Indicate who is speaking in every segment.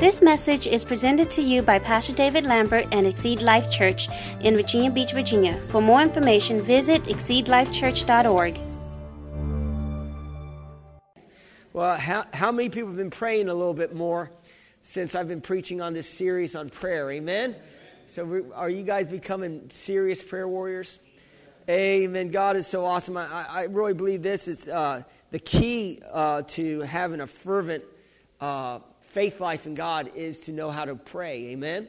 Speaker 1: This message is presented to you by Pastor David Lambert and Exceed Life Church in Virginia Beach, Virginia. For more information, visit exceedlifechurch.org.
Speaker 2: Well, how, how many people have been praying a little bit more since I've been preaching on this series on prayer? Amen? So, are you guys becoming serious prayer warriors? Amen. God is so awesome. I, I really believe this is uh, the key uh, to having a fervent uh, faith life in God is to know how to pray. Amen.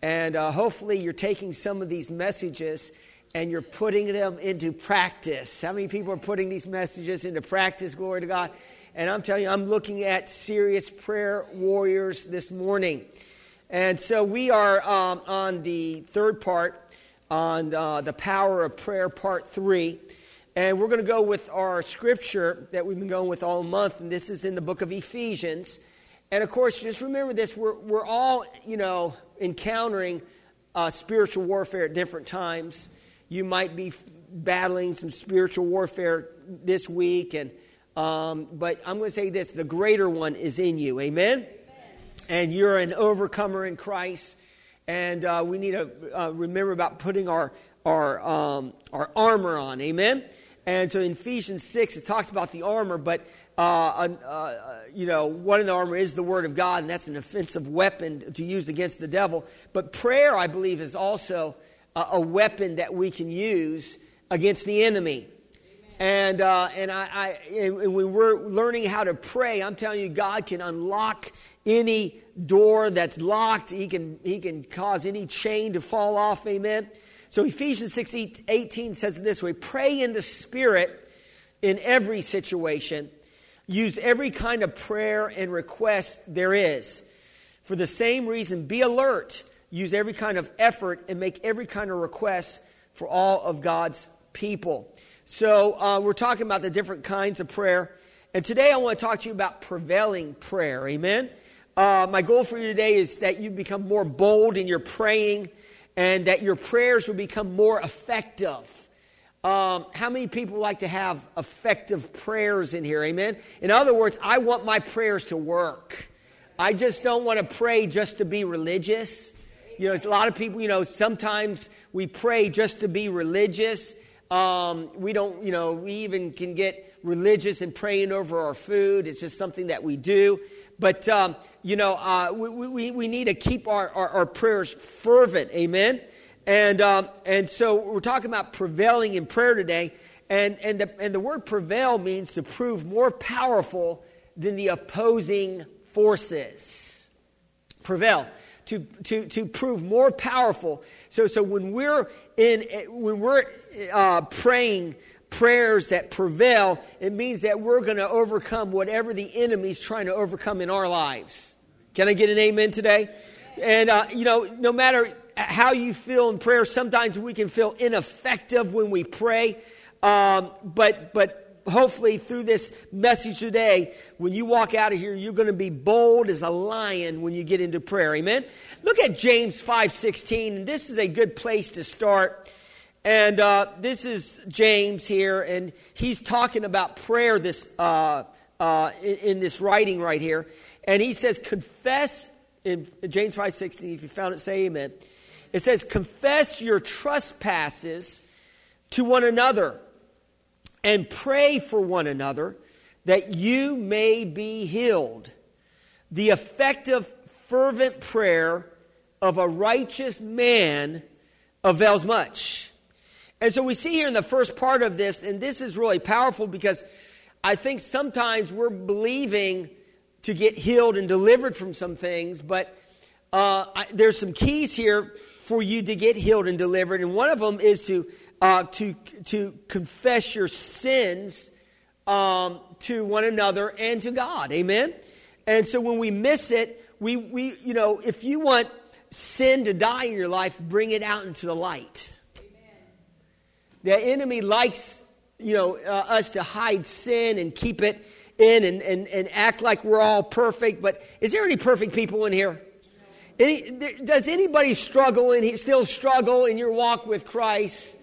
Speaker 2: And uh, hopefully, you're taking some of these messages and you're putting them into practice. How many people are putting these messages into practice? Glory to God. And I'm telling you, I'm looking at serious prayer warriors this morning. And so we are um, on the third part on uh, the power of prayer, part three. And we're going to go with our scripture that we've been going with all month, and this is in the book of Ephesians. And of course, just remember this we're, we're all, you know, encountering uh, spiritual warfare at different times. You might be battling some spiritual warfare this week, and um, but I'm going to say this the greater one is in you. Amen? Amen. And you're an overcomer in Christ. And uh, we need to uh, remember about putting our, our, um, our armor on. Amen? And so in Ephesians 6, it talks about the armor, but uh, uh, you know, one of the armor is the Word of God, and that's an offensive weapon to use against the devil. But prayer, I believe, is also a, a weapon that we can use against the enemy. And, uh, and, I, I, and when we're learning how to pray, I'm telling you, God can unlock any door that's locked. He can, he can cause any chain to fall off. Amen. So Ephesians 6 18 says it this way Pray in the Spirit in every situation. Use every kind of prayer and request there is. For the same reason, be alert. Use every kind of effort and make every kind of request for all of God's people. So, uh, we're talking about the different kinds of prayer. And today I want to talk to you about prevailing prayer. Amen? Uh, my goal for you today is that you become more bold in your praying and that your prayers will become more effective. Um, how many people like to have effective prayers in here? Amen? In other words, I want my prayers to work. I just don't want to pray just to be religious. You know, a lot of people, you know, sometimes we pray just to be religious. Um, we don't, you know, we even can get religious and praying over our food. It's just something that we do. But, um, you know, uh, we, we, we need to keep our, our, our prayers fervent. Amen? And, um, and so we're talking about prevailing in prayer today. And, and, the, and the word prevail means to prove more powerful than the opposing forces. Prevail to, to, to prove more powerful. So, so when we're, in, when we're uh, praying prayers that prevail, it means that we're going to overcome whatever the enemy's trying to overcome in our lives. Can I get an amen today? And, uh, you know, no matter how you feel in prayer, sometimes we can feel ineffective when we pray. Um, but, but hopefully through this message today, when you walk out of here, you're going to be bold as a lion when you get into prayer. Amen. Look at James five sixteen, and this is a good place to start. And uh, this is James here, and he's talking about prayer. This uh, uh, in, in, this writing right here, and he says, "Confess." In James five sixteen, if you found it, say Amen. It says, "Confess your trespasses to one another." and pray for one another that you may be healed. The effective, fervent prayer of a righteous man avails much. And so we see here in the first part of this, and this is really powerful because I think sometimes we're believing to get healed and delivered from some things, but uh, I, there's some keys here for you to get healed and delivered. And one of them is to uh, to, to confess your sins um, to one another and to God. Amen? And so when we miss it, we, we, you know, if you want sin to die in your life, bring it out into the light. Amen. The enemy likes, you know, uh, us to hide sin and keep it in and, and, and act like we're all perfect. But is there any perfect people in here? Any, does anybody struggle and still struggle in your walk with Christ?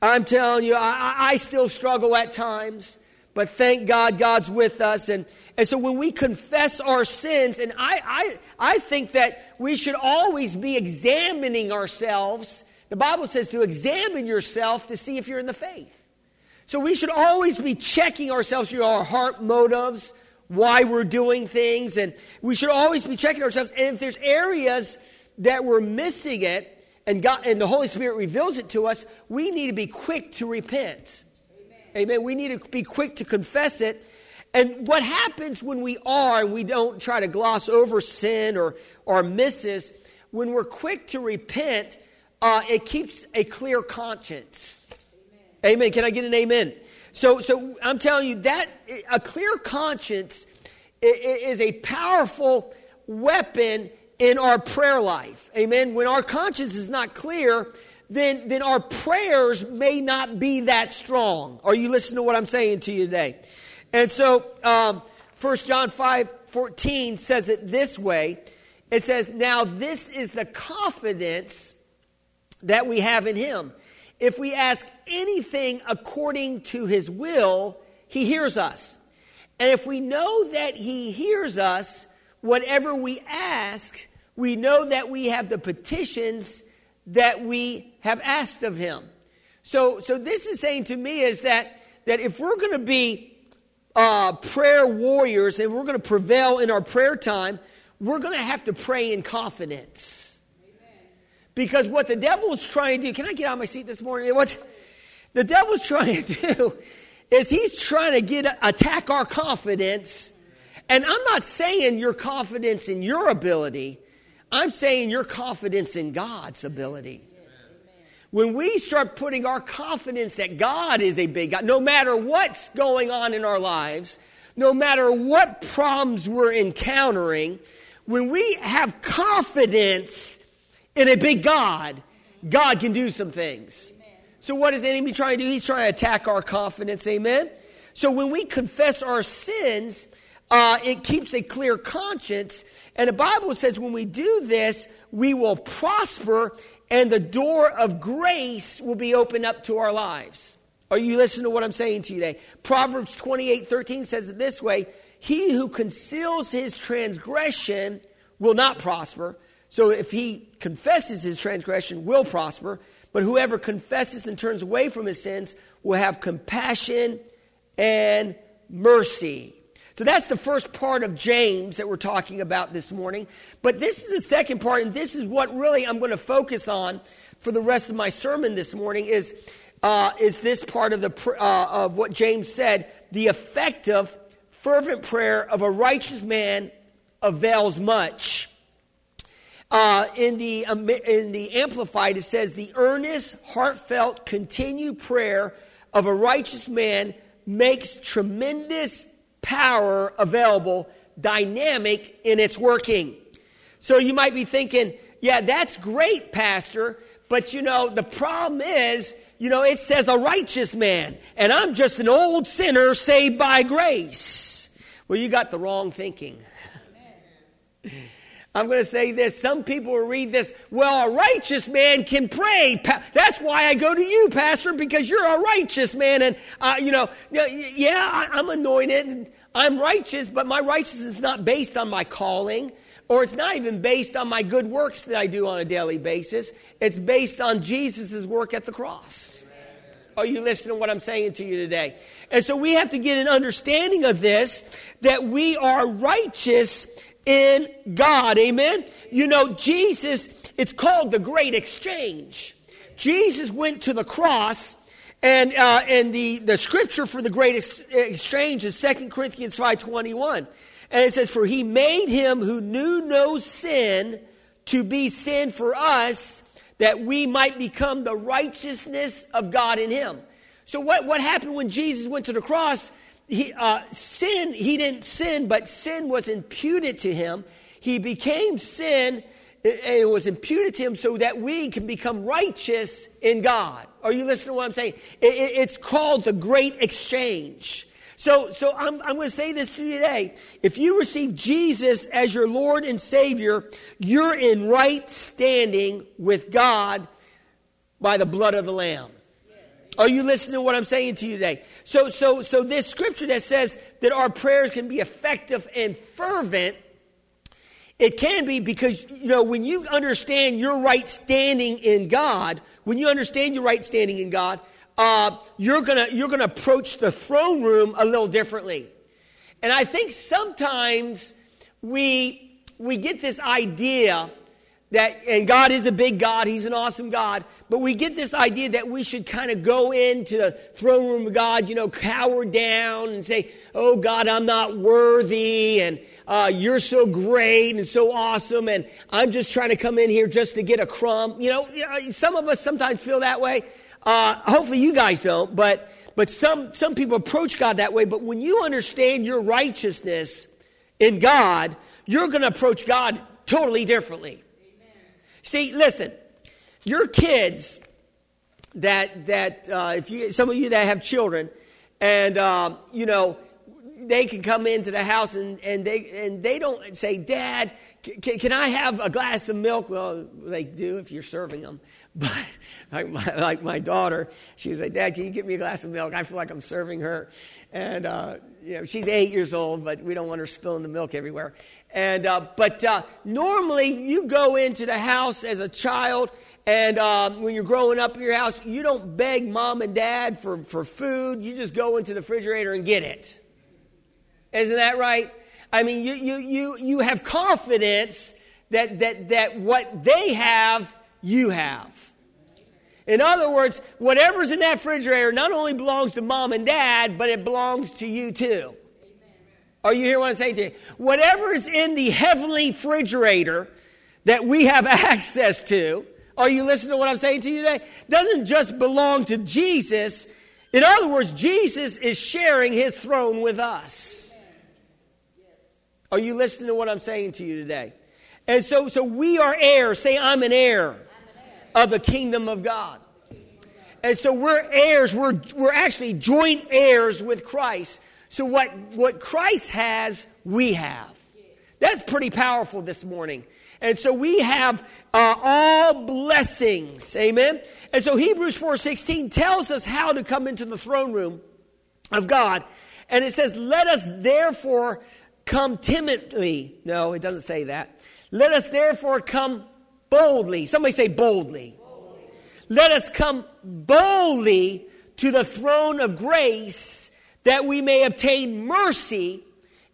Speaker 2: I'm telling you, I, I still struggle at times. but thank God, God's with us. And, and so when we confess our sins, and I, I, I think that we should always be examining ourselves. The Bible says to examine yourself to see if you're in the faith. So we should always be checking ourselves, you know, our heart motives, why we're doing things, and we should always be checking ourselves. And if there's areas that we're missing it, and God and the Holy Spirit reveals it to us, we need to be quick to repent. Amen. Amen. We need to be quick to confess it. And what happens when we are, and we don't try to gloss over sin or, or misses, when we're quick to repent, uh, it keeps a clear conscience. Amen. amen. Can I get an amen? So, so I'm telling you that a clear conscience is a powerful weapon in our prayer life. Amen. When our conscience is not clear, then, then our prayers may not be that strong. Are you listening to what I'm saying to you today? And so, um, 1 John 5 14 says it this way it says, Now this is the confidence that we have in Him. If we ask anything according to His will, He hears us. And if we know that He hears us, whatever we ask, we know that we have the petitions that we have asked of him. So, so this is saying to me is that, that if we're going to be uh, prayer warriors and we're going to prevail in our prayer time, we're going to have to pray in confidence. Because what the devil is trying to do, can I get out of my seat this morning? What the devil's trying to do is he's trying to get attack our confidence. And I'm not saying your confidence in your ability. I'm saying your confidence in God's ability. When we start putting our confidence that God is a big God, no matter what's going on in our lives, no matter what problems we're encountering, when we have confidence in a big God, God can do some things. So, what is the enemy trying to do? He's trying to attack our confidence. Amen? So, when we confess our sins, uh, it keeps a clear conscience. And the Bible says when we do this, we will prosper and the door of grace will be opened up to our lives. Are you listening to what I'm saying to you today? Proverbs 28 13 says it this way He who conceals his transgression will not prosper. So if he confesses his transgression, will prosper. But whoever confesses and turns away from his sins will have compassion and mercy. So that's the first part of James that we're talking about this morning. But this is the second part, and this is what really I'm going to focus on for the rest of my sermon this morning is, uh, is this part of, the, uh, of what James said the effective, fervent prayer of a righteous man avails much. Uh, in, the, um, in the Amplified, it says, The earnest, heartfelt, continued prayer of a righteous man makes tremendous power available, dynamic in its working. So you might be thinking, yeah, that's great, Pastor, but you know, the problem is, you know, it says a righteous man, and I'm just an old sinner saved by grace. Well, you got the wrong thinking. I'm going to say this. Some people will read this. Well, a righteous man can pray. That's why I go to you, Pastor, because you're a righteous man. And, uh, you know, yeah, I'm anointed and I'm righteous, but my righteousness is not based on my calling, or it's not even based on my good works that I do on a daily basis. It's based on Jesus' work at the cross. Are you listening to what I'm saying to you today? And so we have to get an understanding of this that we are righteous in God. Amen? You know, Jesus, it's called the great exchange. Jesus went to the cross, and, uh, and the, the scripture for the great exchange is 2 Corinthians 5.21. And it says, For he made him who knew no sin to be sin for us, that we might become the righteousness of God in him. So what, what happened when Jesus went to the cross? He, uh, sin, he didn't sin, but sin was imputed to him. He became sin, and it was imputed to him so that we can become righteous in God. Are you listening to what I'm saying? It, it, it's called the great exchange. So, so I'm, I'm going to say this to you today. If you receive Jesus as your Lord and Savior, you're in right standing with God by the blood of the Lamb. Are you listening to what I'm saying to you today? So, so, so this scripture that says that our prayers can be effective and fervent, it can be because, you know, when you understand your right standing in God, when you understand your right standing in God, uh, you're gonna you're gonna approach the throne room a little differently. And I think sometimes we we get this idea that and God is a big God, He's an awesome God, but we get this idea that we should kind of go into the throne room of God, you know, cower down and say, "Oh God, I'm not worthy," and uh, "You're so great and so awesome," and I'm just trying to come in here just to get a crumb. You know, some of us sometimes feel that way. Uh, hopefully, you guys don't, but but some some people approach God that way. But when you understand your righteousness in God, you're going to approach God totally differently. Amen. See, listen, your kids that that uh, if you some of you that have children, and uh, you know they can come into the house and, and they and they don't say, Dad, can, can I have a glass of milk? Well, they do if you're serving them. But like my, like my daughter, she was like, Dad, can you get me a glass of milk? I feel like I'm serving her. And, uh, you know, she's eight years old, but we don't want her spilling the milk everywhere. And, uh, but uh, normally you go into the house as a child, and um, when you're growing up in your house, you don't beg mom and dad for, for food. You just go into the refrigerator and get it. Isn't that right? I mean, you, you, you, you have confidence that, that, that what they have, you have. In other words, whatever's in that refrigerator not only belongs to mom and dad, but it belongs to you too. Are you hearing what I'm saying to you? Whatever is in the heavenly refrigerator that we have access to, are you listening to what I'm saying to you today? Doesn't just belong to Jesus. In other words, Jesus is sharing his throne with us. Are you listening to what I'm saying to you today? And so, so we are heirs. Say, I'm an heir of the kingdom of God. And so we're heirs, we're, we're actually joint heirs with Christ. So what, what Christ has, we have. That's pretty powerful this morning. And so we have uh, all blessings. Amen. And so Hebrews 4:16 tells us how to come into the throne room of God. And it says, "Let us therefore come timidly." No, it doesn't say that. Let us therefore come boldly. Somebody say boldly. boldly. Let us come boldly to the throne of grace that we may obtain mercy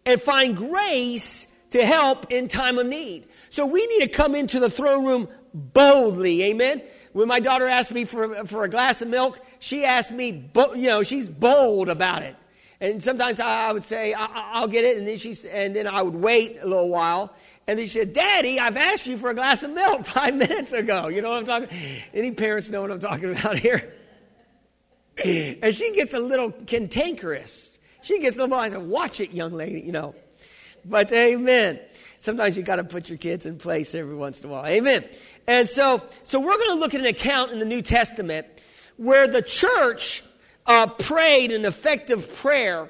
Speaker 2: and find grace to help in time of need. So we need to come into the throne room boldly. Amen. When my daughter asked me for, for a glass of milk, she asked me, you know, she's bold about it. And sometimes I would say, I'll get it. And then she, and then I would wait a little while. And then she said, Daddy, I've asked you for a glass of milk five minutes ago. You know what I'm talking Any parents know what I'm talking about here? and she gets a little cantankerous. She gets a little, I said, watch it, young lady, you know. But amen. Sometimes you got to put your kids in place every once in a while. Amen. And so, so we're going to look at an account in the New Testament where the church uh, prayed an effective prayer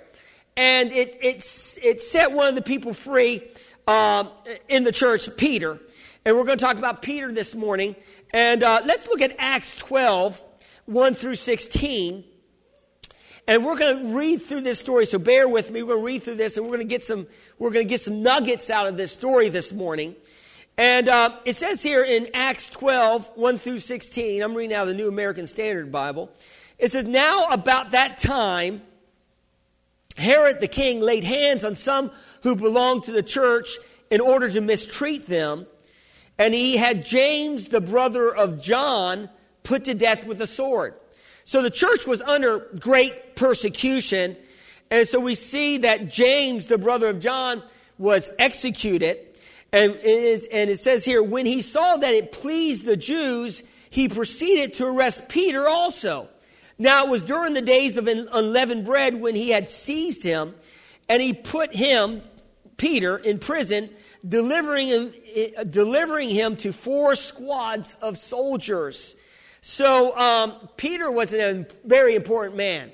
Speaker 2: and it, it, it set one of the people free uh, in the church, Peter. And we're going to talk about Peter this morning. And uh, let's look at Acts 12, 1 through 16. And we're going to read through this story, so bear with me. We're going to read through this, and we're going to get some, we're going to get some nuggets out of this story this morning. And uh, it says here in Acts 12, 1 through 16, I'm reading now the New American Standard Bible. It says, Now about that time, Herod the king laid hands on some who belonged to the church in order to mistreat them. And he had James, the brother of John, put to death with a sword. So the church was under great persecution. And so we see that James, the brother of John, was executed. And it, is, and it says here, when he saw that it pleased the Jews, he proceeded to arrest Peter also. Now it was during the days of unleavened bread when he had seized him, and he put him, Peter, in prison, delivering him, eh, delivering him to four squads of soldiers. So um, Peter was a very important man,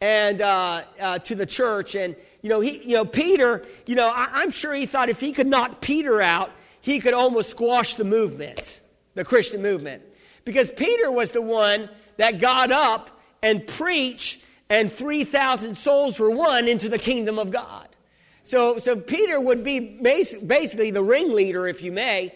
Speaker 2: and uh, uh, to the church, and you know, he, you know, Peter, you know, I, I'm sure he thought if he could knock Peter out, he could almost squash the movement, the Christian movement, because Peter was the one that got up and preached, and 3,000 souls were won into the kingdom of God. So, so Peter would be basically the ringleader, if you may,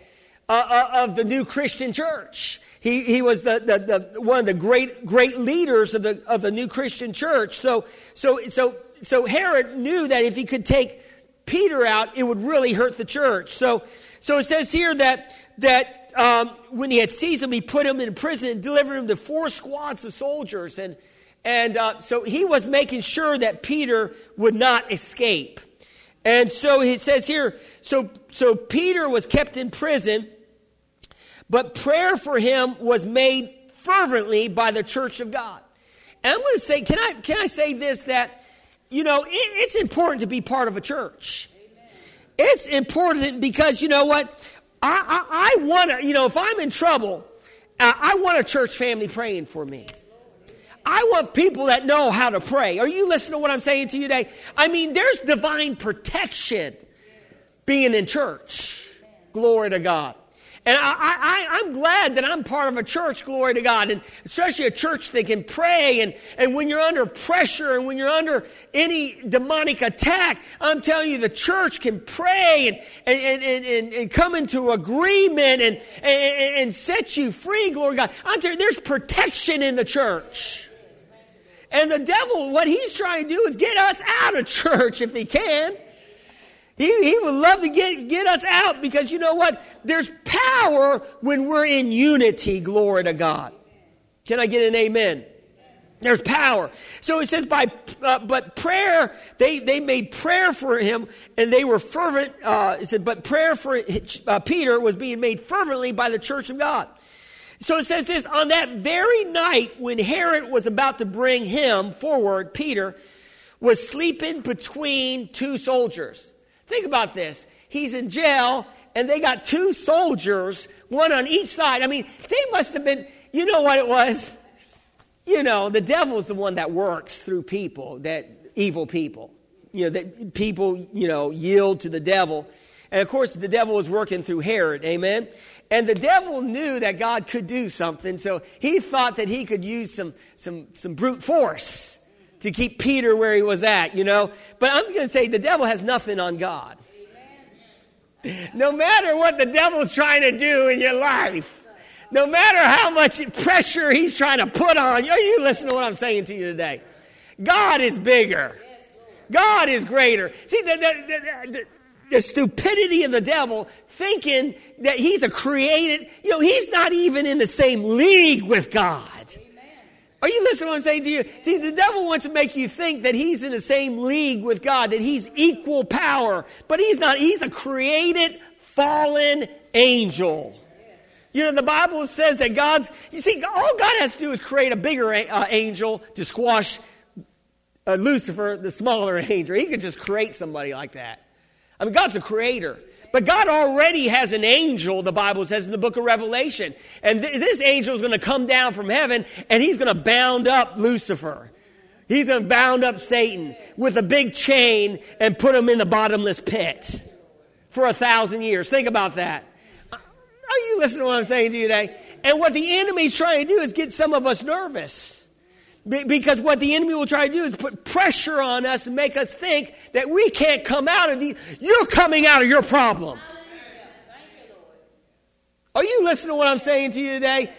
Speaker 2: uh, uh, of the new Christian church. He, he was the, the, the, one of the great, great leaders of the, of the new Christian church. So, so, so, so Herod knew that if he could take Peter out, it would really hurt the church. So, so it says here that, that um, when he had seized him, he put him in prison and delivered him to four squads of soldiers. And, and uh, so he was making sure that Peter would not escape. And so he says here, so, so Peter was kept in prison, but prayer for him was made fervently by the church of God. And I'm going to say, can I, can I say this that, you know, it, it's important to be part of a church. It's important because, you know what? I, I, I want to, you know, if I'm in trouble, uh, I want a church family praying for me. I want people that know how to pray. Are you listening to what I'm saying to you today? I mean, there's divine protection being in church. Glory to God. And I, am glad that I'm part of a church, glory to God, and especially a church that can pray. And, and when you're under pressure and when you're under any demonic attack, I'm telling you, the church can pray and, and, and, and, and come into agreement and, and, and set you free, glory to God. I'm telling you, there's protection in the church. And the devil, what he's trying to do is get us out of church if he can. He, he would love to get, get us out because you know what? There's power when we're in unity, glory to God. Can I get an amen? There's power. So it says by, uh, but prayer, they, they made prayer for him and they were fervent. Uh, it said, but prayer for uh, Peter was being made fervently by the church of God. So it says this, on that very night when Herod was about to bring him forward, Peter was sleeping between two soldiers. Think about this. He's in jail, and they got two soldiers, one on each side. I mean, they must have been, you know what it was? You know, the devil is the one that works through people, that evil people. You know, that people, you know, yield to the devil. And of course, the devil was working through Herod, amen? And the devil knew that God could do something, so he thought that he could use some, some, some brute force to keep Peter where he was at, you know. But I'm going to say the devil has nothing on God. No matter what the devil's trying to do in your life, no matter how much pressure he's trying to put on you, you listen to what I'm saying to you today. God is bigger. God is greater. See, the, the, the, the stupidity of the devil thinking that he's a created, you know, he's not even in the same league with God. Are you listening to what I'm saying to you? See, the devil wants to make you think that he's in the same league with God, that he's equal power, but he's not. He's a created, fallen angel. You know, the Bible says that God's, you see, all God has to do is create a bigger uh, angel to squash uh, Lucifer, the smaller angel. He could just create somebody like that. I mean, God's the creator. But God already has an angel, the Bible says in the book of Revelation. And th- this angel is going to come down from heaven and he's going to bound up Lucifer. He's going to bound up Satan with a big chain and put him in the bottomless pit for a thousand years. Think about that. Are you listening to what I'm saying to you today? And what the enemy's trying to do is get some of us nervous. Because what the enemy will try to do is put pressure on us and make us think that we can't come out of the. You're coming out of your problem. Are you listening to what I'm saying to you today?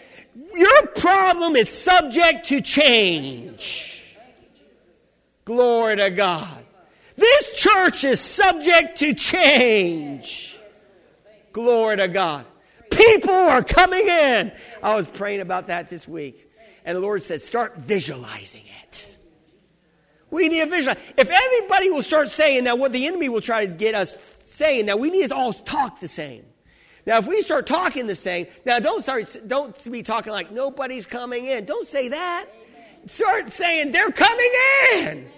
Speaker 2: Your problem is subject to change. Glory to God. This church is subject to change. Glory to God. People are coming in. I was praying about that this week. And the Lord said, start visualizing it. We need a visualize. If everybody will start saying that, what the enemy will try to get us saying that we need to all talk the same. Now, if we start talking the same, now don't start, don't be talking like nobody's coming in. Don't say that. Amen. Start saying they're coming in. Amen.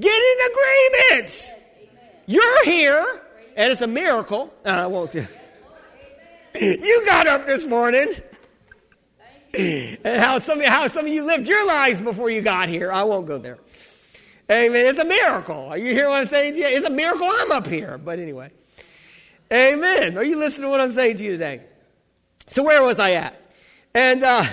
Speaker 2: Get in agreement. Yes, You're here, and it's a miracle. Uh, I won't. do. You got up this morning and how some, how some of you lived your lives before you got here. I won't go there. Amen. It's a miracle. Are you hearing what I'm saying to you? It's a miracle I'm up here. But anyway. Amen. Are you listening to what I'm saying to you today? So where was I at? And uh,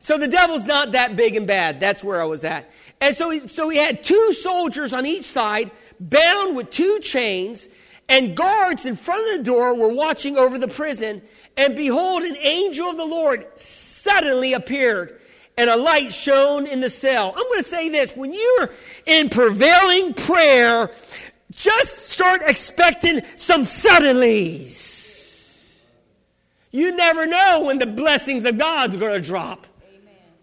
Speaker 2: So the devil's not that big and bad. That's where I was at. And so he, so he had two soldiers on each side, bound with two chains, and guards in front of the door were watching over the prison. And behold, an angel of the Lord suddenly appeared, and a light shone in the cell. I'm going to say this when you're in prevailing prayer, just start expecting some suddenlies. You never know when the blessings of God's going to drop.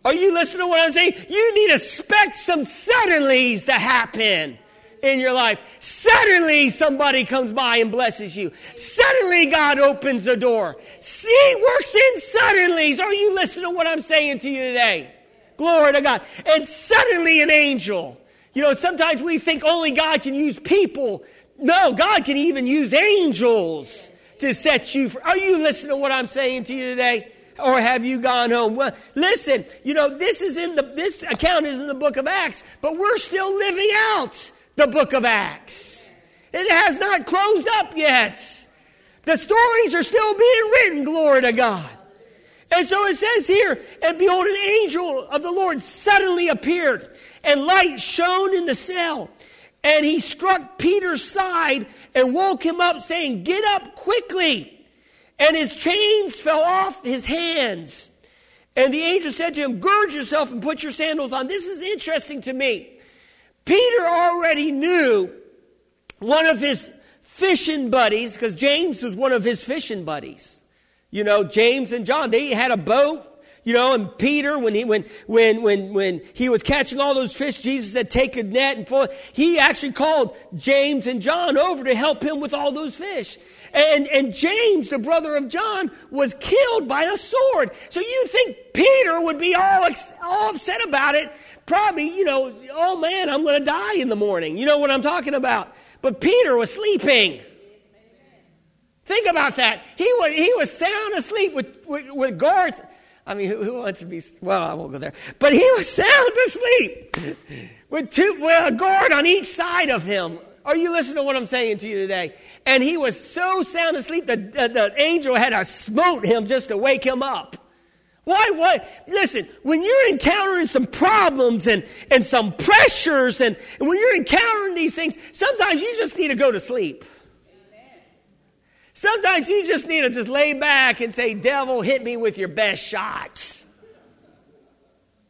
Speaker 2: Are you listening to what I'm saying? You need to expect some suddenlies to happen in your life. Suddenly somebody comes by and blesses you. Suddenly God opens the door. See, works in suddenlies. Are you listening to what I'm saying to you today? Glory to God. And suddenly an angel. You know, sometimes we think only God can use people. No, God can even use angels to set you free. Are you listening to what I'm saying to you today? Or have you gone home? Well, listen, you know, this is in the, this account is in the book of Acts, but we're still living out the book of Acts. It has not closed up yet. The stories are still being written, glory to God. And so it says here, and behold, an angel of the Lord suddenly appeared, and light shone in the cell. And he struck Peter's side and woke him up, saying, Get up quickly. And his chains fell off his hands. And the angel said to him, Gird yourself and put your sandals on. This is interesting to me. Peter already knew one of his fishing buddies, because James was one of his fishing buddies. You know, James and John, they had a boat you know, and Peter, when he, when, when, when, when he was catching all those fish, Jesus said, take a net and full. He actually called James and John over to help him with all those fish. And, and James, the brother of John, was killed by a sword. So you think Peter would be all, all upset about it? Probably, you know, oh man, I'm going to die in the morning. You know what I'm talking about. But Peter was sleeping. Think about that. He was, he was sound asleep with, with, with guards. I mean, who, who, wants to be, well, I won't go there. But he was sound asleep with, two, with a guard on each side of him. Are you listening to what I'm saying to you today? And he was so sound asleep that the, the angel had to smote him just to wake him up. Why, why? Listen, when you're encountering some problems and, and some pressures and, and when you're encountering these things, sometimes you just need to go to sleep. Sometimes you just need to just lay back and say, Devil, hit me with your best shots.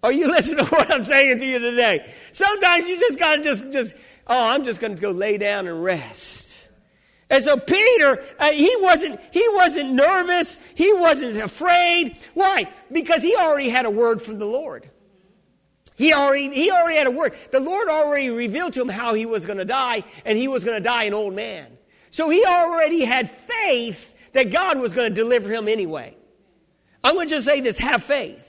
Speaker 2: Are you listening to what I'm saying to you today? Sometimes you just got to just, just, oh, I'm just to go lay down and rest. And so Peter, uh, he wasn't, he wasn't nervous. He wasn't afraid. Why? Because he already had a word from the Lord. He already, he already had a word. The Lord already revealed to him how he was going to die, and he was going to die an old man. So he already had faith that God was going to deliver him anyway. I'm going to just say this have faith.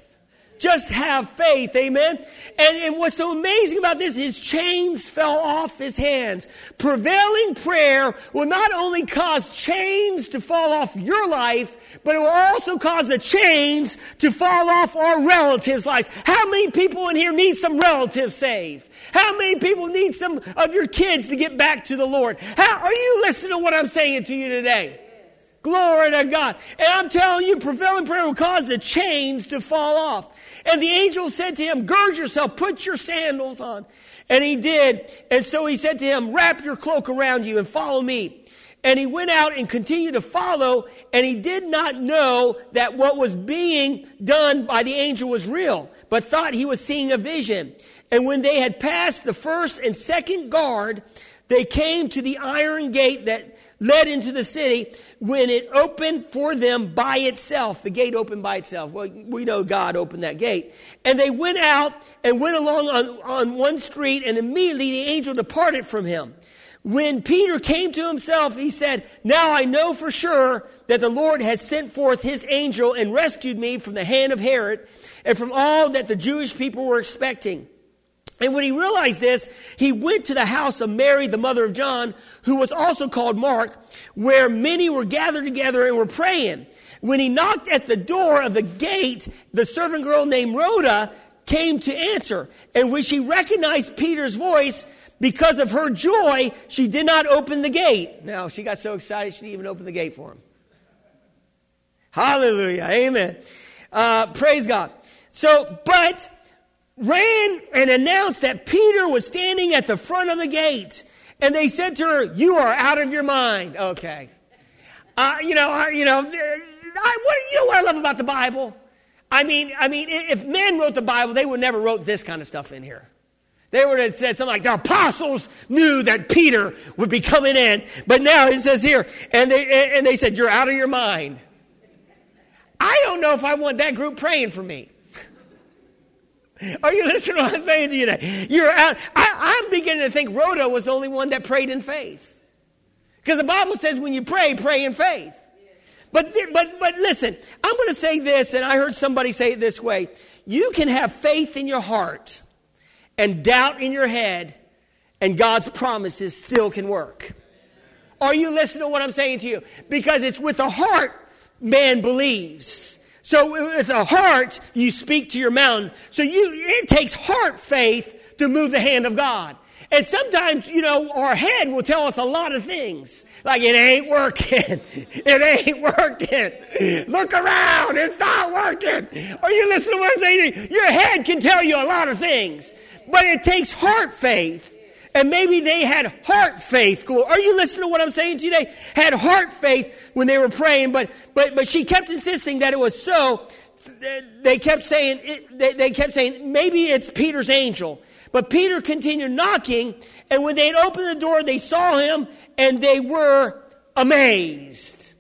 Speaker 2: Just have faith, amen? And, and what's so amazing about this, his chains fell off his hands. Prevailing prayer will not only cause chains to fall off your life, but it will also cause the chains to fall off our relatives' lives. How many people in here need some relatives saved? How many people need some of your kids to get back to the Lord? How, are you listening to what I'm saying to you today? Glory to God. And I'm telling you, prevailing prayer will cause the chains to fall off. And the angel said to him, Gird yourself, put your sandals on. And he did. And so he said to him, Wrap your cloak around you and follow me. And he went out and continued to follow, and he did not know that what was being done by the angel was real, but thought he was seeing a vision. And when they had passed the first and second guard, they came to the iron gate that led into the city when it opened for them by itself. The gate opened by itself. Well, we know God opened that gate. And they went out and went along on, on one street, and immediately the angel departed from him. When Peter came to himself, he said, Now I know for sure that the Lord has sent forth his angel and rescued me from the hand of Herod and from all that the Jewish people were expecting. And when he realized this, he went to the house of Mary, the mother of John, who was also called Mark, where many were gathered together and were praying. When he knocked at the door of the gate, the servant girl named Rhoda came to answer. And when she recognized Peter's voice, because of her joy, she did not open the gate. Now, she got so excited, she didn't even open the gate for him. Hallelujah. Amen. Uh, praise God. So, but ran and announced that Peter was standing at the front of the gate. And they said to her, You are out of your mind. Okay. Uh, you know, uh, you know, I, what, you know what I love about the Bible? I mean, I mean, if men wrote the Bible, they would never wrote this kind of stuff in here. They would have said something like the apostles knew that Peter would be coming in, but now it says here, and they and they said, You're out of your mind. I don't know if I want that group praying for me. Are you listening to what I'm saying to you today? You're out. I, I'm beginning to think Rhoda was the only one that prayed in faith. Because the Bible says when you pray, pray in faith. But, but, but listen, I'm going to say this, and I heard somebody say it this way. You can have faith in your heart and doubt in your head, and God's promises still can work. Are you listening to what I'm saying to you? Because it's with the heart man believes. So uh, with a heart, you speak to your mountain. So you, it takes heart faith to move the hand of God. And sometimes, you know, our head will tell us a lot of things. Like, it ain't working. It ain't working. Look around. It's not working. Are you listening to what I'm saying? Your head can tell you a lot of things. But it takes heart faith. And maybe they had heart faith. Are you listening to what I'm saying today? Had heart faith when they were praying, but, but, but she kept insisting that it was so. They kept saying, they, kept saying, maybe it's Peter's angel. But Peter continued knocking, and when they had opened the door, they saw him, and they were amazed.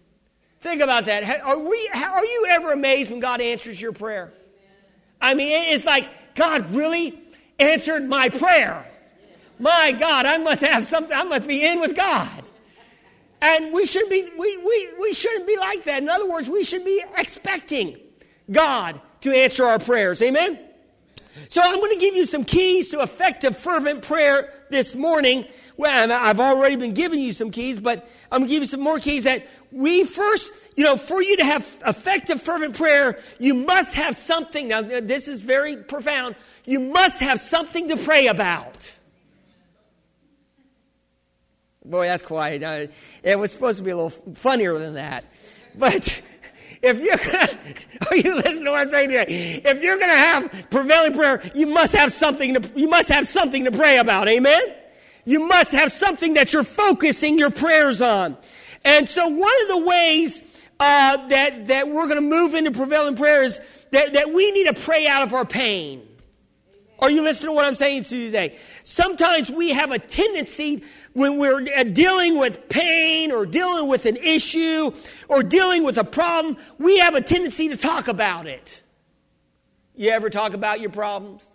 Speaker 2: Think about that. Are, we, are you ever amazed when God answers your prayer? I mean, it's like, God really answered my prayer. My God, I must have something, I must be in with God. And we should be, we, we, we shouldn't be like that. In other words, we should be expecting God to answer our prayers. Amen? So I'm going to give you some keys to effective fervent prayer this morning. Well, I've already been giving you some keys, but I'm going to give you some more keys that we first, you know, for you to have effective fervent prayer, you must have something. Now, this is very profound. You must have something to pray about. Boy, that's quiet. It was supposed to be a little funnier than that. But if you're gonna, are you listening to what I'm saying today? If you're going to have prevailing prayer, you must have something to, you must have something to pray about. Amen? You must have something that you're focusing your prayers on. And so one of the ways uh, that, that we're going to move into prevailing prayer is that, that we need to pray out of our pain. Are you listening to what I'm saying to you today? Sometimes we have a tendency when we're uh, dealing with pain or dealing with an issue or dealing with a problem, we have a tendency to talk about it. You ever talk about your problems?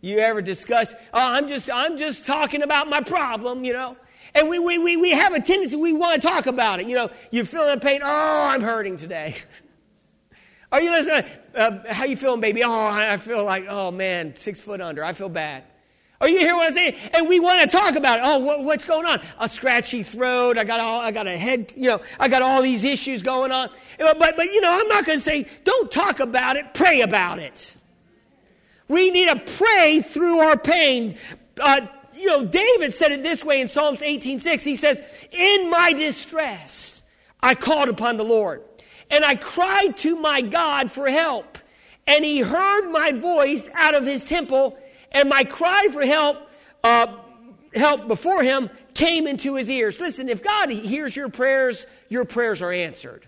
Speaker 2: You ever discuss, oh, I'm just, I'm just talking about my problem, you know? And we, we, we, we have a tendency, we want to talk about it. You know, you're feeling pain, oh, I'm hurting today. Are you listening? Uh, how you feeling, baby? Oh, I feel like, oh man, six foot under. I feel bad. Are you hear what I'm saying? And we want to talk about it. Oh, what, what's going on? A scratchy throat. I got all, I got a head, you know, I got all these issues going on. But, but, you know, I'm not going to say, don't talk about it, pray about it. We need to pray through our pain. Uh, you know, David said it this way in Psalms 18:6. He says, "In my distress, I called upon the Lord, and I cried to my God for help, and He heard my voice out of His temple." and my cry for help, uh, help before him came into his ears. Listen, if God hears your prayers, your prayers are answered.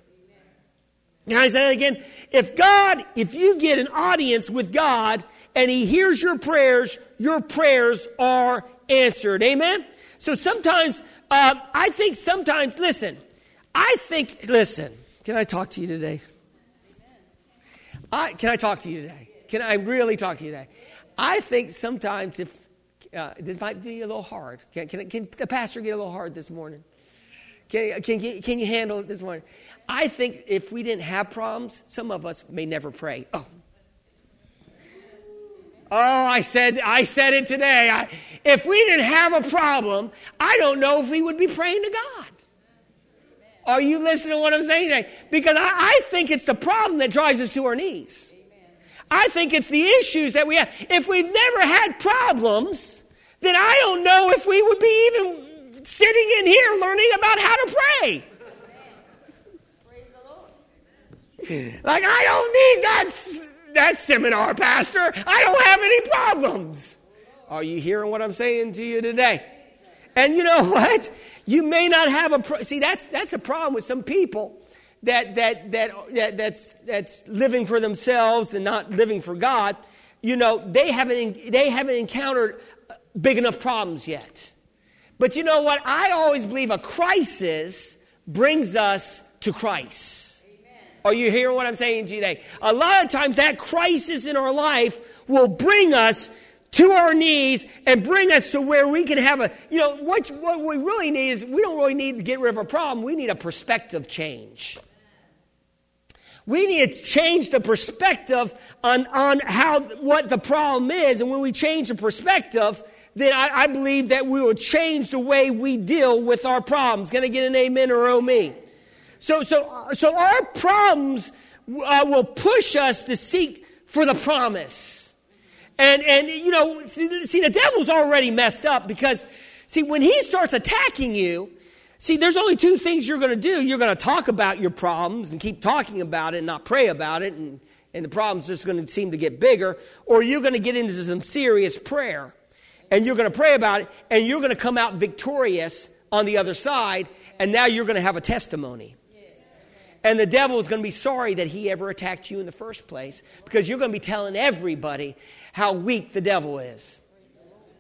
Speaker 2: Can I say that again? If God, if you get an audience with God and He hears your prayers, your prayers are answered. Amen? So sometimes, uh, I think sometimes, listen, I think, listen, can I talk to you today? I, can I talk to you today? Can I really talk to you today? I think sometimes if uh, this might be a little hard. Can, can, can, the pastor get a little hard this morning? Can, can, can you handle it this morning? I think if we didn't have problems, some of us may never pray. Oh. Oh, I said, I said it today. I, if we didn't have a problem, I don't know if we would be praying to God. Are you listening to what I'm saying today? Because I, I think it's the problem that drives us to our knees. I think it's the issues that we have. If we've never had problems, then I don't know if we would be even sitting in here learning about how to pray. Like, I don't need that that seminar, Pastor. I don't have any problems. Are you hearing what I'm saying to you today? And you know what? You may not have a pro- see. That's that's a problem with some people that that that, that that's that's living for themselves and not living for God. You know, they haven't they haven't encountered uh, big enough problems yet. But you know what? I always believe a crisis brings us to Christ. Amen. Are you hearing what I'm saying today? A lot of times that crisis in our life will bring us to our knees and bring us to where we can have a, you know, what, what we really need is we don't really need to get rid of a problem. We need a perspective change. We need to change the perspective on, on how, what the problem is. And when we change the perspective, then I, I believe that we will change the way we deal with our problems. Can I get an amen or oh me? So, so, so our problems uh, will push us to seek for the promise. And, and you know, see, see, the devil's already messed up because, see, when he starts attacking you, see, there's only two things you're going to do. You're going to talk about your problems and keep talking about it and not pray about it, and, and the problem's just going to seem to get bigger, or you're going to get into some serious prayer and you're going to pray about it, and you're going to come out victorious on the other side, and now you're going to have a testimony. And the devil is going to be sorry that he ever attacked you in the first place because you're going to be telling everybody how weak the devil is.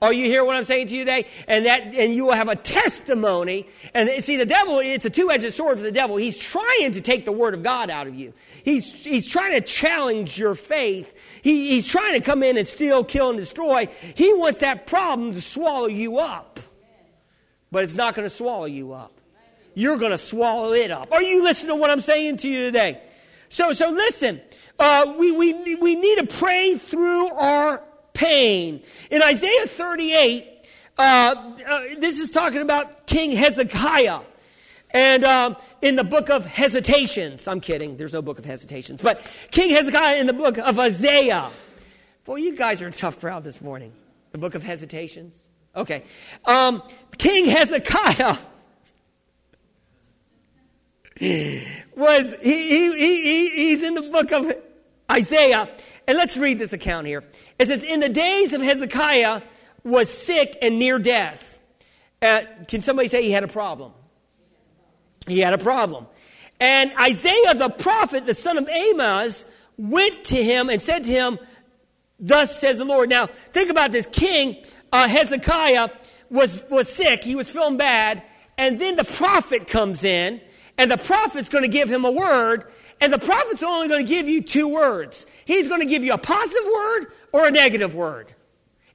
Speaker 2: Are you hear what I'm saying to you today? And that, and you will have a testimony. And see, the devil, it's a two-edged sword for the devil. He's trying to take the word of God out of you. He's, he's trying to challenge your faith. He, he's trying to come in and steal, kill, and destroy. He wants that problem to swallow you up. But it's not going to swallow you up. You're going to swallow it up. Are you listening to what I'm saying to you today? So, so listen. Uh, we, we, we need to pray through our pain. In Isaiah 38, uh, uh, this is talking about King Hezekiah. And um, in the book of Hesitations, I'm kidding, there's no book of Hesitations, but King Hezekiah in the book of Isaiah. Boy, you guys are a tough crowd this morning. The book of Hesitations? Okay. Um, King Hezekiah was, he, he, he, he's in the book of Isaiah, and let's read this account here. It says, In the days of Hezekiah was sick and near death. Uh, can somebody say he had a problem? He had a problem. And Isaiah the prophet, the son of Amos, went to him and said to him, Thus says the Lord. Now, think about this. King uh, Hezekiah was, was sick. He was feeling bad. And then the prophet comes in, and the prophet's going to give him a word. And the prophet's only going to give you two words. He's going to give you a positive word or a negative word.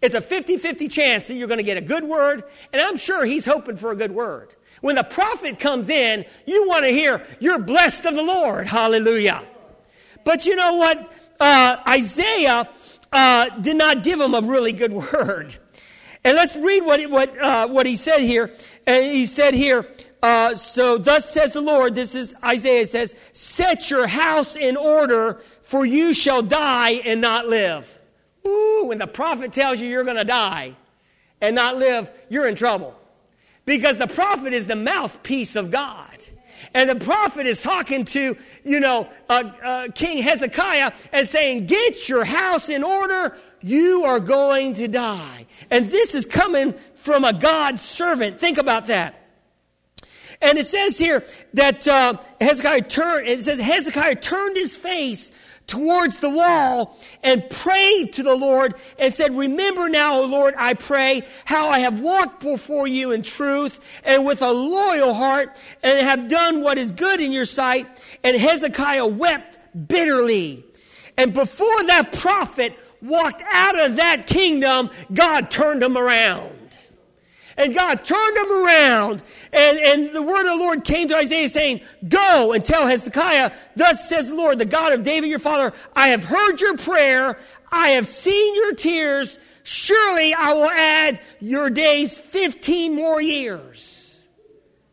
Speaker 2: It's a 50 50 chance that you're going to get a good word, and I'm sure he's hoping for a good word. When the prophet comes in, you want to hear, You're blessed of the Lord. Hallelujah. But you know what? Uh, Isaiah uh, did not give him a really good word. And let's read what, what, uh, what he said here. And he said here, uh, so thus says the Lord, this is Isaiah says, set your house in order, for you shall die and not live. Ooh, when the prophet tells you you're going to die and not live, you're in trouble. Because the prophet is the mouthpiece of God. And the prophet is talking to, you know, uh, uh, King Hezekiah and saying, Get your house in order. You are going to die. And this is coming from a God servant. Think about that. And it says here that uh, Hezekiah turned, it says Hezekiah turned his face towards the wall and prayed to the Lord and said, Remember now, O Lord, I pray, how I have walked before you in truth and with a loyal heart and have done what is good in your sight. And Hezekiah wept bitterly. And before that prophet walked out of that kingdom, God turned him around. And God turned him around. And, and the word of the Lord came to Isaiah saying, Go and tell Hezekiah, Thus says the Lord, the God of David your father, I have heard your prayer. I have seen your tears. Surely I will add your days 15 more years.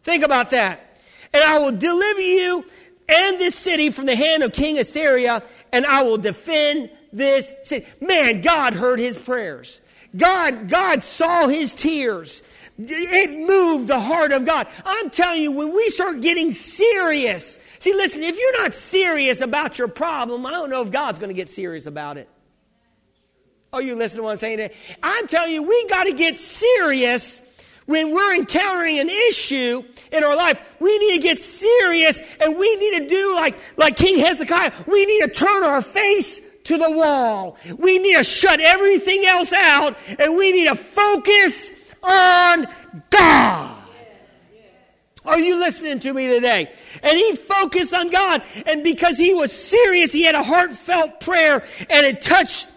Speaker 2: Think about that. And I will deliver you and this city from the hand of King Assyria, and I will defend this city. Man, God heard his prayers. God, God saw his tears. It moved the heart of God. I'm telling you, when we start getting serious See, listen, if you're not serious about your problem, I don't know if God's going to get serious about it. Are you listening to what I'm saying today? I'm telling you, we got to get serious when we're encountering an issue in our life. We need to get serious and we need to do like, like King Hezekiah. We need to turn our face to the wall. We need to shut everything else out and we need to focus on God. Are you listening to me today? And he focused on God. And because he was serious, he had a heartfelt prayer and it touched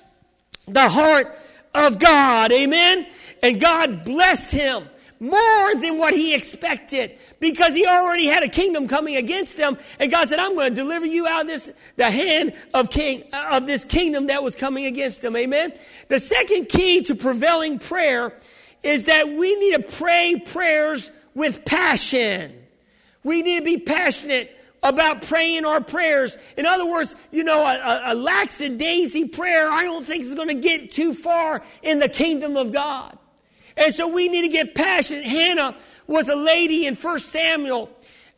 Speaker 2: the heart of God. Amen? And God blessed him more than what he expected because he already had a kingdom coming against them. and god said i'm going to deliver you out of this the hand of king uh, of this kingdom that was coming against them. amen the second key to prevailing prayer is that we need to pray prayers with passion we need to be passionate about praying our prayers. In other words, you know, a, a, a lackadaisy prayer, I don't think is going to get too far in the kingdom of God. And so we need to get passionate. Hannah was a lady in 1 Samuel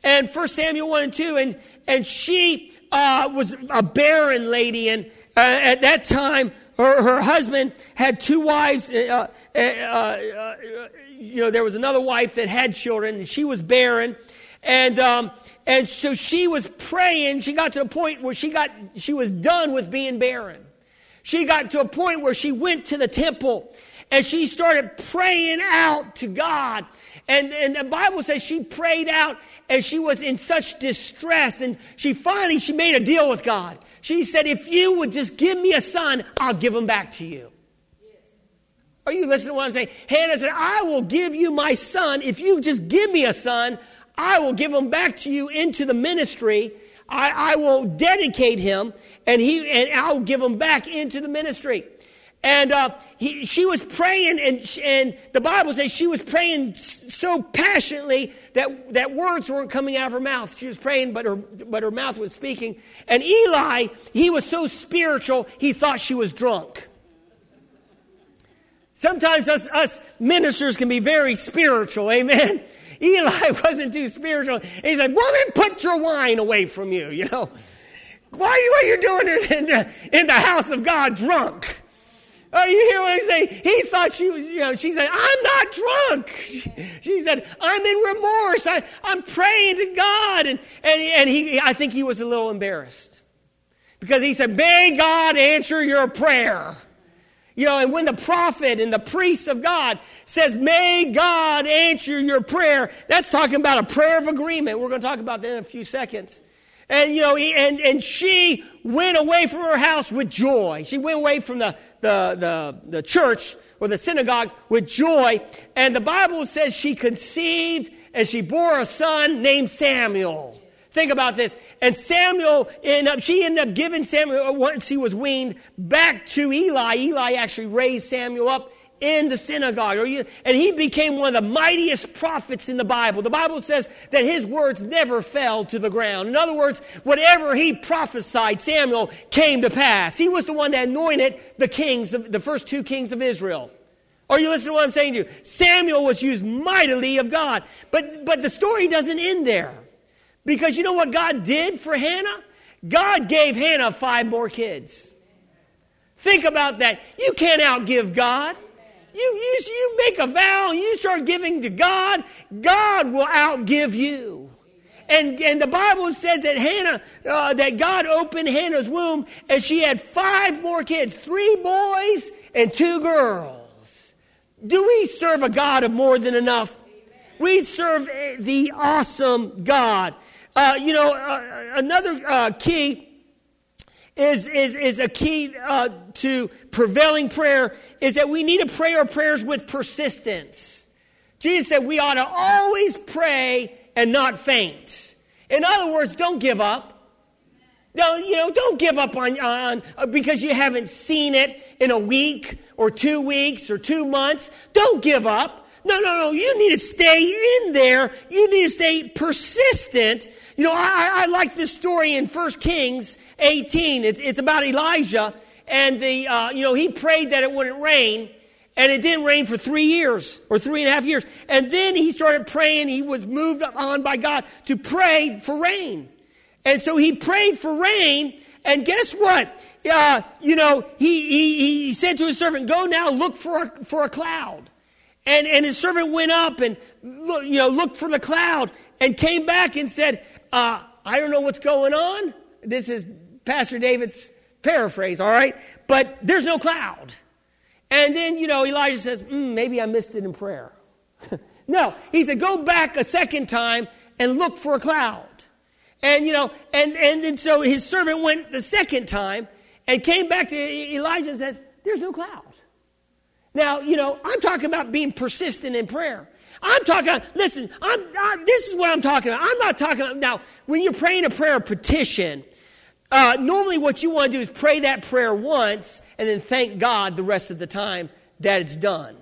Speaker 2: and 1 Samuel 1 and 2, and, and she uh, was a barren lady. And uh, at that time, her, her husband had two wives. Uh, uh, uh, you know, there was another wife that had children, and she was barren. And, um, and so she was praying. She got to the point where she got, she was done with being barren. She got to a point where she went to the temple and she started praying out to God. And, and the Bible says she prayed out and she was in such distress. And she finally, she made a deal with God. She said, if you would just give me a son, I'll give him back to you. Yes. Are you listening to what I'm saying? Hannah said, I will give you my son. If you just give me a son, I will give him back to you into the ministry. I, I will dedicate him and he, and I'll give him back into the ministry. And uh, he, she was praying, and, and the Bible says she was praying so passionately that, that words weren't coming out of her mouth. She was praying, but her, but her mouth was speaking. And Eli, he was so spiritual, he thought she was drunk. Sometimes us, us ministers can be very spiritual, amen? Eli wasn't too spiritual. He said, Woman, put your wine away from you, you know. Why are you're doing it in the, in the house of God drunk? Oh, you hear what I'm saying? He thought she was, you know, she said, I'm not drunk. She said, I'm in remorse. I, I'm praying to God. And, and, and he, I think he was a little embarrassed because he said, May God answer your prayer. You know, and when the prophet and the priest of God says, May God answer your prayer, that's talking about a prayer of agreement. We're going to talk about that in a few seconds. And, you know, he, and, and she went away from her house with joy. She went away from the, the, the, the church or the synagogue with joy. And the Bible says she conceived and she bore a son named Samuel. Think about this. And Samuel, ended up, she ended up giving Samuel, once he was weaned, back to Eli. Eli actually raised Samuel up in the synagogue. And he became one of the mightiest prophets in the Bible. The Bible says that his words never fell to the ground. In other words, whatever he prophesied, Samuel came to pass. He was the one that anointed the kings, of, the first two kings of Israel. Are you listening to what I'm saying to you? Samuel was used mightily of God. But, but the story doesn't end there. Because you know what God did for Hannah? God gave Hannah five more kids. Think about that. You can't outgive God. You, you, you make a vow you start giving to God, God will outgive you. And, and the Bible says that Hannah, uh, that God opened Hannah's womb and she had five more kids, three boys and two girls. Do we serve a God of more than enough? We serve the awesome God. Uh, you know, uh, another uh, key is, is, is a key uh, to prevailing prayer is that we need to pray our prayers with persistence. Jesus said we ought to always pray and not faint. In other words, don't give up. No, you know, don't give up on, on uh, because you haven't seen it in a week or two weeks or two months. Don't give up. No, no, no. You need to stay in there. You need to stay persistent. You know, I, I like this story in First Kings 18. It's, it's about Elijah, and the, uh, you know, he prayed that it wouldn't rain, and it didn't rain for three years or three and a half years. And then he started praying. He was moved on by God to pray for rain. And so he prayed for rain. And guess what? Uh, you know, he, he, he said to his servant, Go now, look for a, for a cloud. And, and his servant went up and you know, looked for the cloud and came back and said, uh, I don't know what's going on. This is Pastor David's paraphrase, all right? But there's no cloud. And then, you know, Elijah says, mm, maybe I missed it in prayer. no, he said, go back a second time and look for a cloud. And, you know, and, and, and so his servant went the second time and came back to Elijah and said, there's no cloud. Now, you know, I'm talking about being persistent in prayer. I'm talking, listen, I'm, I, this is what I'm talking about. I'm not talking about, now, when you're praying a prayer of petition, uh, normally what you want to do is pray that prayer once and then thank God the rest of the time that it's done.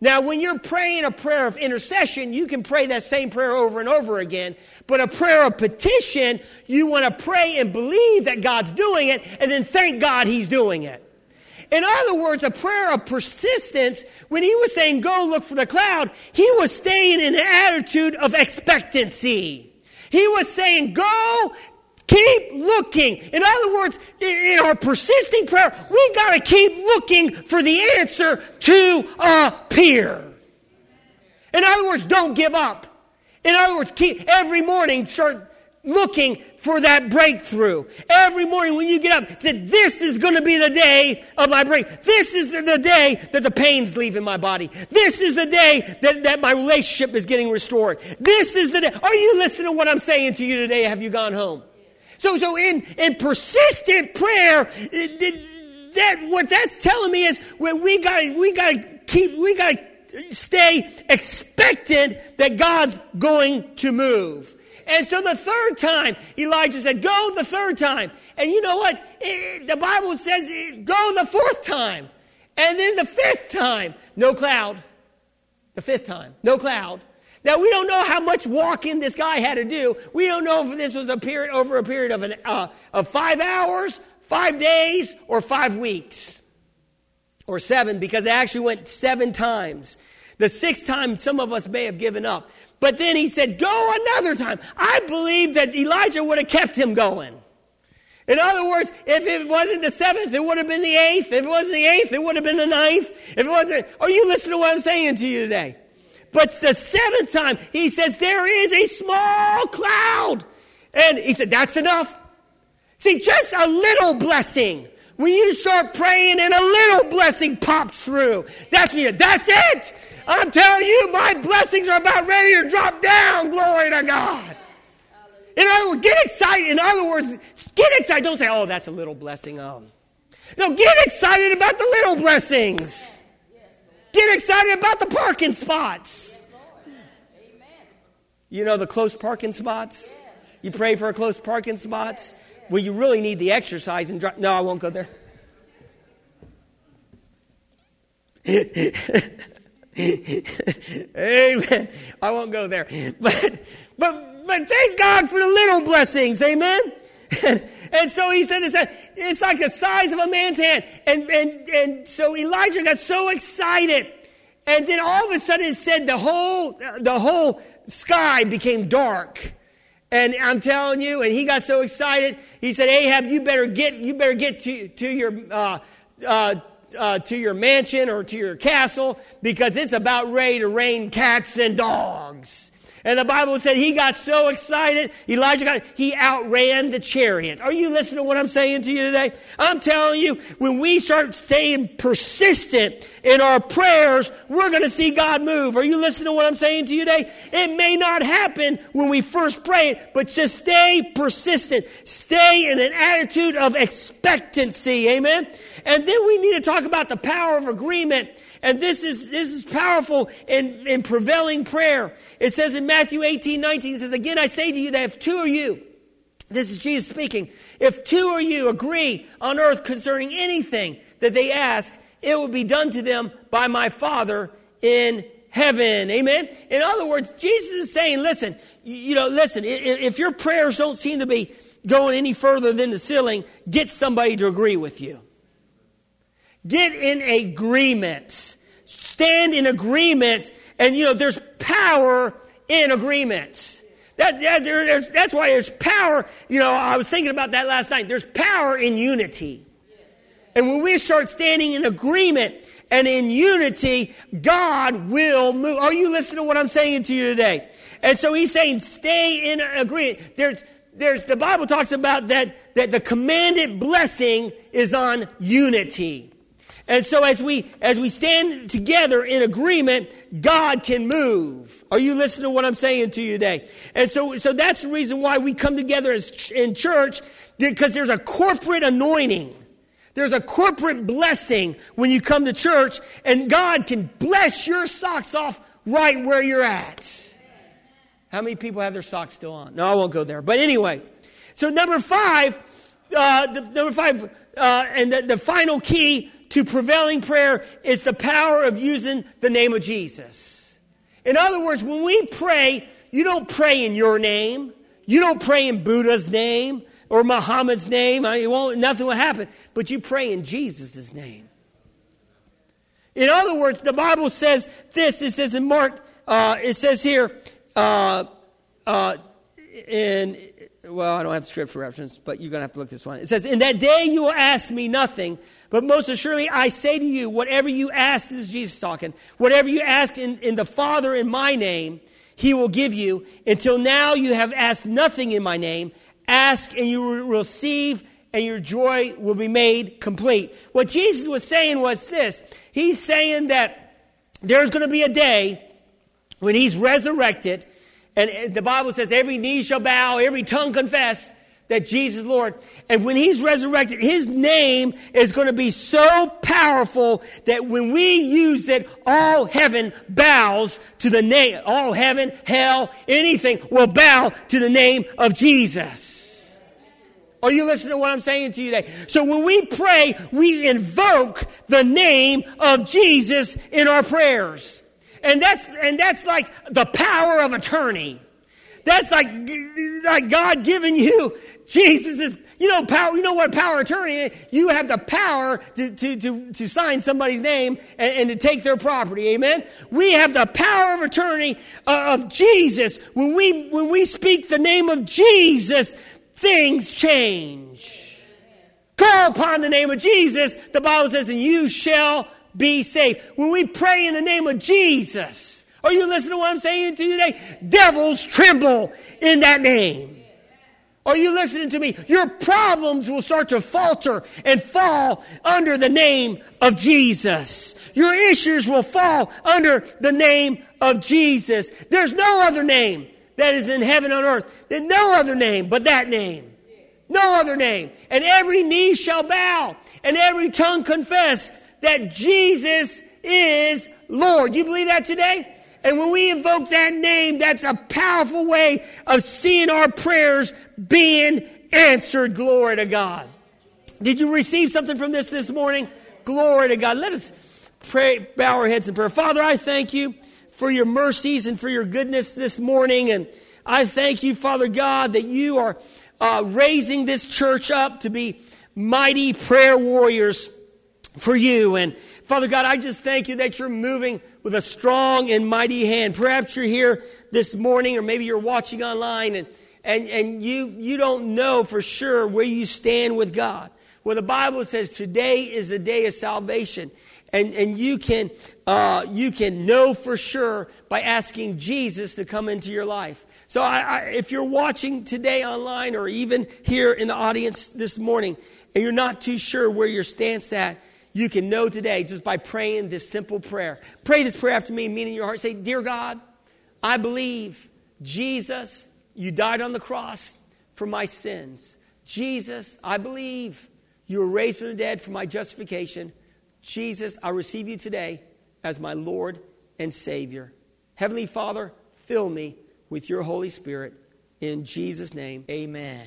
Speaker 2: Now, when you're praying a prayer of intercession, you can pray that same prayer over and over again. But a prayer of petition, you want to pray and believe that God's doing it and then thank God He's doing it. In other words, a prayer of persistence, when he was saying, go look for the cloud, he was staying in an attitude of expectancy. He was saying, go, keep looking. In other words, in our persisting prayer, we got to keep looking for the answer to appear. In other words, don't give up. In other words, keep every morning start looking for that breakthrough. Every morning when you get up, that this is going to be the day of my break. This is the day that the pain's leaving my body. This is the day that, that my relationship is getting restored. This is the day. Are you listening to what I'm saying to you today? Have you gone home? So, so in, in persistent prayer, that, what that's telling me is we got we got to keep, we got to stay expectant that God's going to move. And so the third time, Elijah said, Go the third time. And you know what? It, the Bible says, Go the fourth time. And then the fifth time, no cloud. The fifth time, no cloud. Now, we don't know how much walking this guy had to do. We don't know if this was a period over a period of, an, uh, of five hours, five days, or five weeks, or seven, because they actually went seven times. The sixth time, some of us may have given up. But then he said, Go another time. I believe that Elijah would have kept him going. In other words, if it wasn't the seventh, it would have been the eighth. If it wasn't the eighth, it would have been the ninth. If it wasn't, are you listening to what I'm saying to you today? But the seventh time, he says, There is a small cloud. And he said, That's enough. See, just a little blessing. When you start praying and a little blessing pops through, that's me. That's it. I'm telling you, my blessings are about ready to drop down. Glory to God. In other words, get excited. In other words, get excited. Don't say, oh, that's a little blessing. Um, no, get excited about the little blessings. Get excited about the parking spots. You know the close parking spots? You pray for a close parking spots? Well, you really need the exercise and drive. No, I won't go there. Amen. I won't go there. But, but, but thank God for the little blessings. Amen. And, and so he said, it's, it's like the size of a man's hand. And, and, and so Elijah got so excited. And then all of a sudden it said the whole, the whole sky became dark. And I'm telling you, and he got so excited, he said, Ahab, you better get, you better get to, to your, uh, uh, uh, to your mansion or to your castle because it's about ready to rain cats and dogs. And the Bible said he got so excited, Elijah got, he outran the chariot. Are you listening to what I'm saying to you today? I'm telling you, when we start staying persistent in our prayers, we're going to see God move. Are you listening to what I'm saying to you today? It may not happen when we first pray, it, but just stay persistent. Stay in an attitude of expectancy. Amen? And then we need to talk about the power of agreement and this is, this is powerful in, in prevailing prayer. It says in Matthew 18, 19, it says, Again, I say to you that if two of you, this is Jesus speaking, if two of you agree on earth concerning anything that they ask, it will be done to them by my Father in heaven. Amen? In other words, Jesus is saying, listen, you know, listen, if your prayers don't seem to be going any further than the ceiling, get somebody to agree with you. Get in agreement stand in agreement. And, you know, there's power in agreement. That, that there, that's why there's power. You know, I was thinking about that last night. There's power in unity. And when we start standing in agreement and in unity, God will move. Are you listening to what I'm saying to you today? And so he's saying, stay in agreement. There's, there's, the Bible talks about that, that the commanded blessing is on unity. And so as we, as we stand together in agreement, God can move. Are you listening to what I'm saying to you today? And so, so that's the reason why we come together as, in church, because there's a corporate anointing. There's a corporate blessing when you come to church, and God can bless your socks off right where you're at. How many people have their socks still on? No, I won't go there. But anyway, so number five, uh, the, number five, uh, and the, the final key to prevailing prayer is the power of using the name of Jesus. In other words, when we pray, you don't pray in your name. You don't pray in Buddha's name or Muhammad's name. I won't, nothing will happen. But you pray in Jesus' name. In other words, the Bible says this. It says in Mark, uh, it says here, uh, uh, in, well, I don't have the scripture reference, but you're going to have to look this one. It says, In that day you will ask me nothing, but most assuredly I say to you, whatever you ask, this is Jesus talking, whatever you ask in, in the Father in my name, he will give you. Until now you have asked nothing in my name. Ask and you will receive, and your joy will be made complete. What Jesus was saying was this He's saying that there's going to be a day when he's resurrected, and the Bible says every knee shall bow, every tongue confess that Jesus is Lord. And when he's resurrected, his name is going to be so powerful that when we use it, all heaven bows to the name. All heaven, hell, anything will bow to the name of Jesus. Are you listening to what I'm saying to you today? So when we pray, we invoke the name of Jesus in our prayers. And that's, and that's like the power of attorney. That's like, like God giving you Jesus is, you know, power, you know what power attorney is? You have the power to, to, to, to sign somebody's name and, and, to take their property. Amen? We have the power of attorney uh, of Jesus. When we, when we speak the name of Jesus, things change. Call upon the name of Jesus, the Bible says, and you shall be safe. When we pray in the name of Jesus, are you listening to what I'm saying to you today? Devils tremble in that name. Are you listening to me? Your problems will start to falter and fall under the name of Jesus. Your issues will fall under the name of Jesus. There's no other name that is in heaven on earth. There's no other name but that name. No other name. And every knee shall bow and every tongue confess that Jesus is Lord. You believe that today? And when we invoke that name, that's a powerful way of seeing our prayers being answered. Glory to God. Did you receive something from this this morning? Glory to God. Let us pray, bow our heads in prayer. Father, I thank you for your mercies and for your goodness this morning. And I thank you, Father God, that you are uh, raising this church up to be mighty prayer warriors for you. And Father God, I just thank you that you're moving with a strong and mighty hand. Perhaps you're here this morning, or maybe you're watching online and, and, and you, you don't know for sure where you stand with God. Well, the Bible says today is the day of salvation. And, and you, can, uh, you can know for sure by asking Jesus to come into your life. So I, I, if you're watching today online or even here in the audience this morning and you're not too sure where your stance at, you can know today just by praying this simple prayer. Pray this prayer after me, meaning your heart. Say, Dear God, I believe Jesus, you died on the cross for my sins. Jesus, I believe you were raised from the dead for my justification. Jesus, I receive you today as my Lord and Savior. Heavenly Father, fill me with your Holy Spirit. In Jesus' name, amen.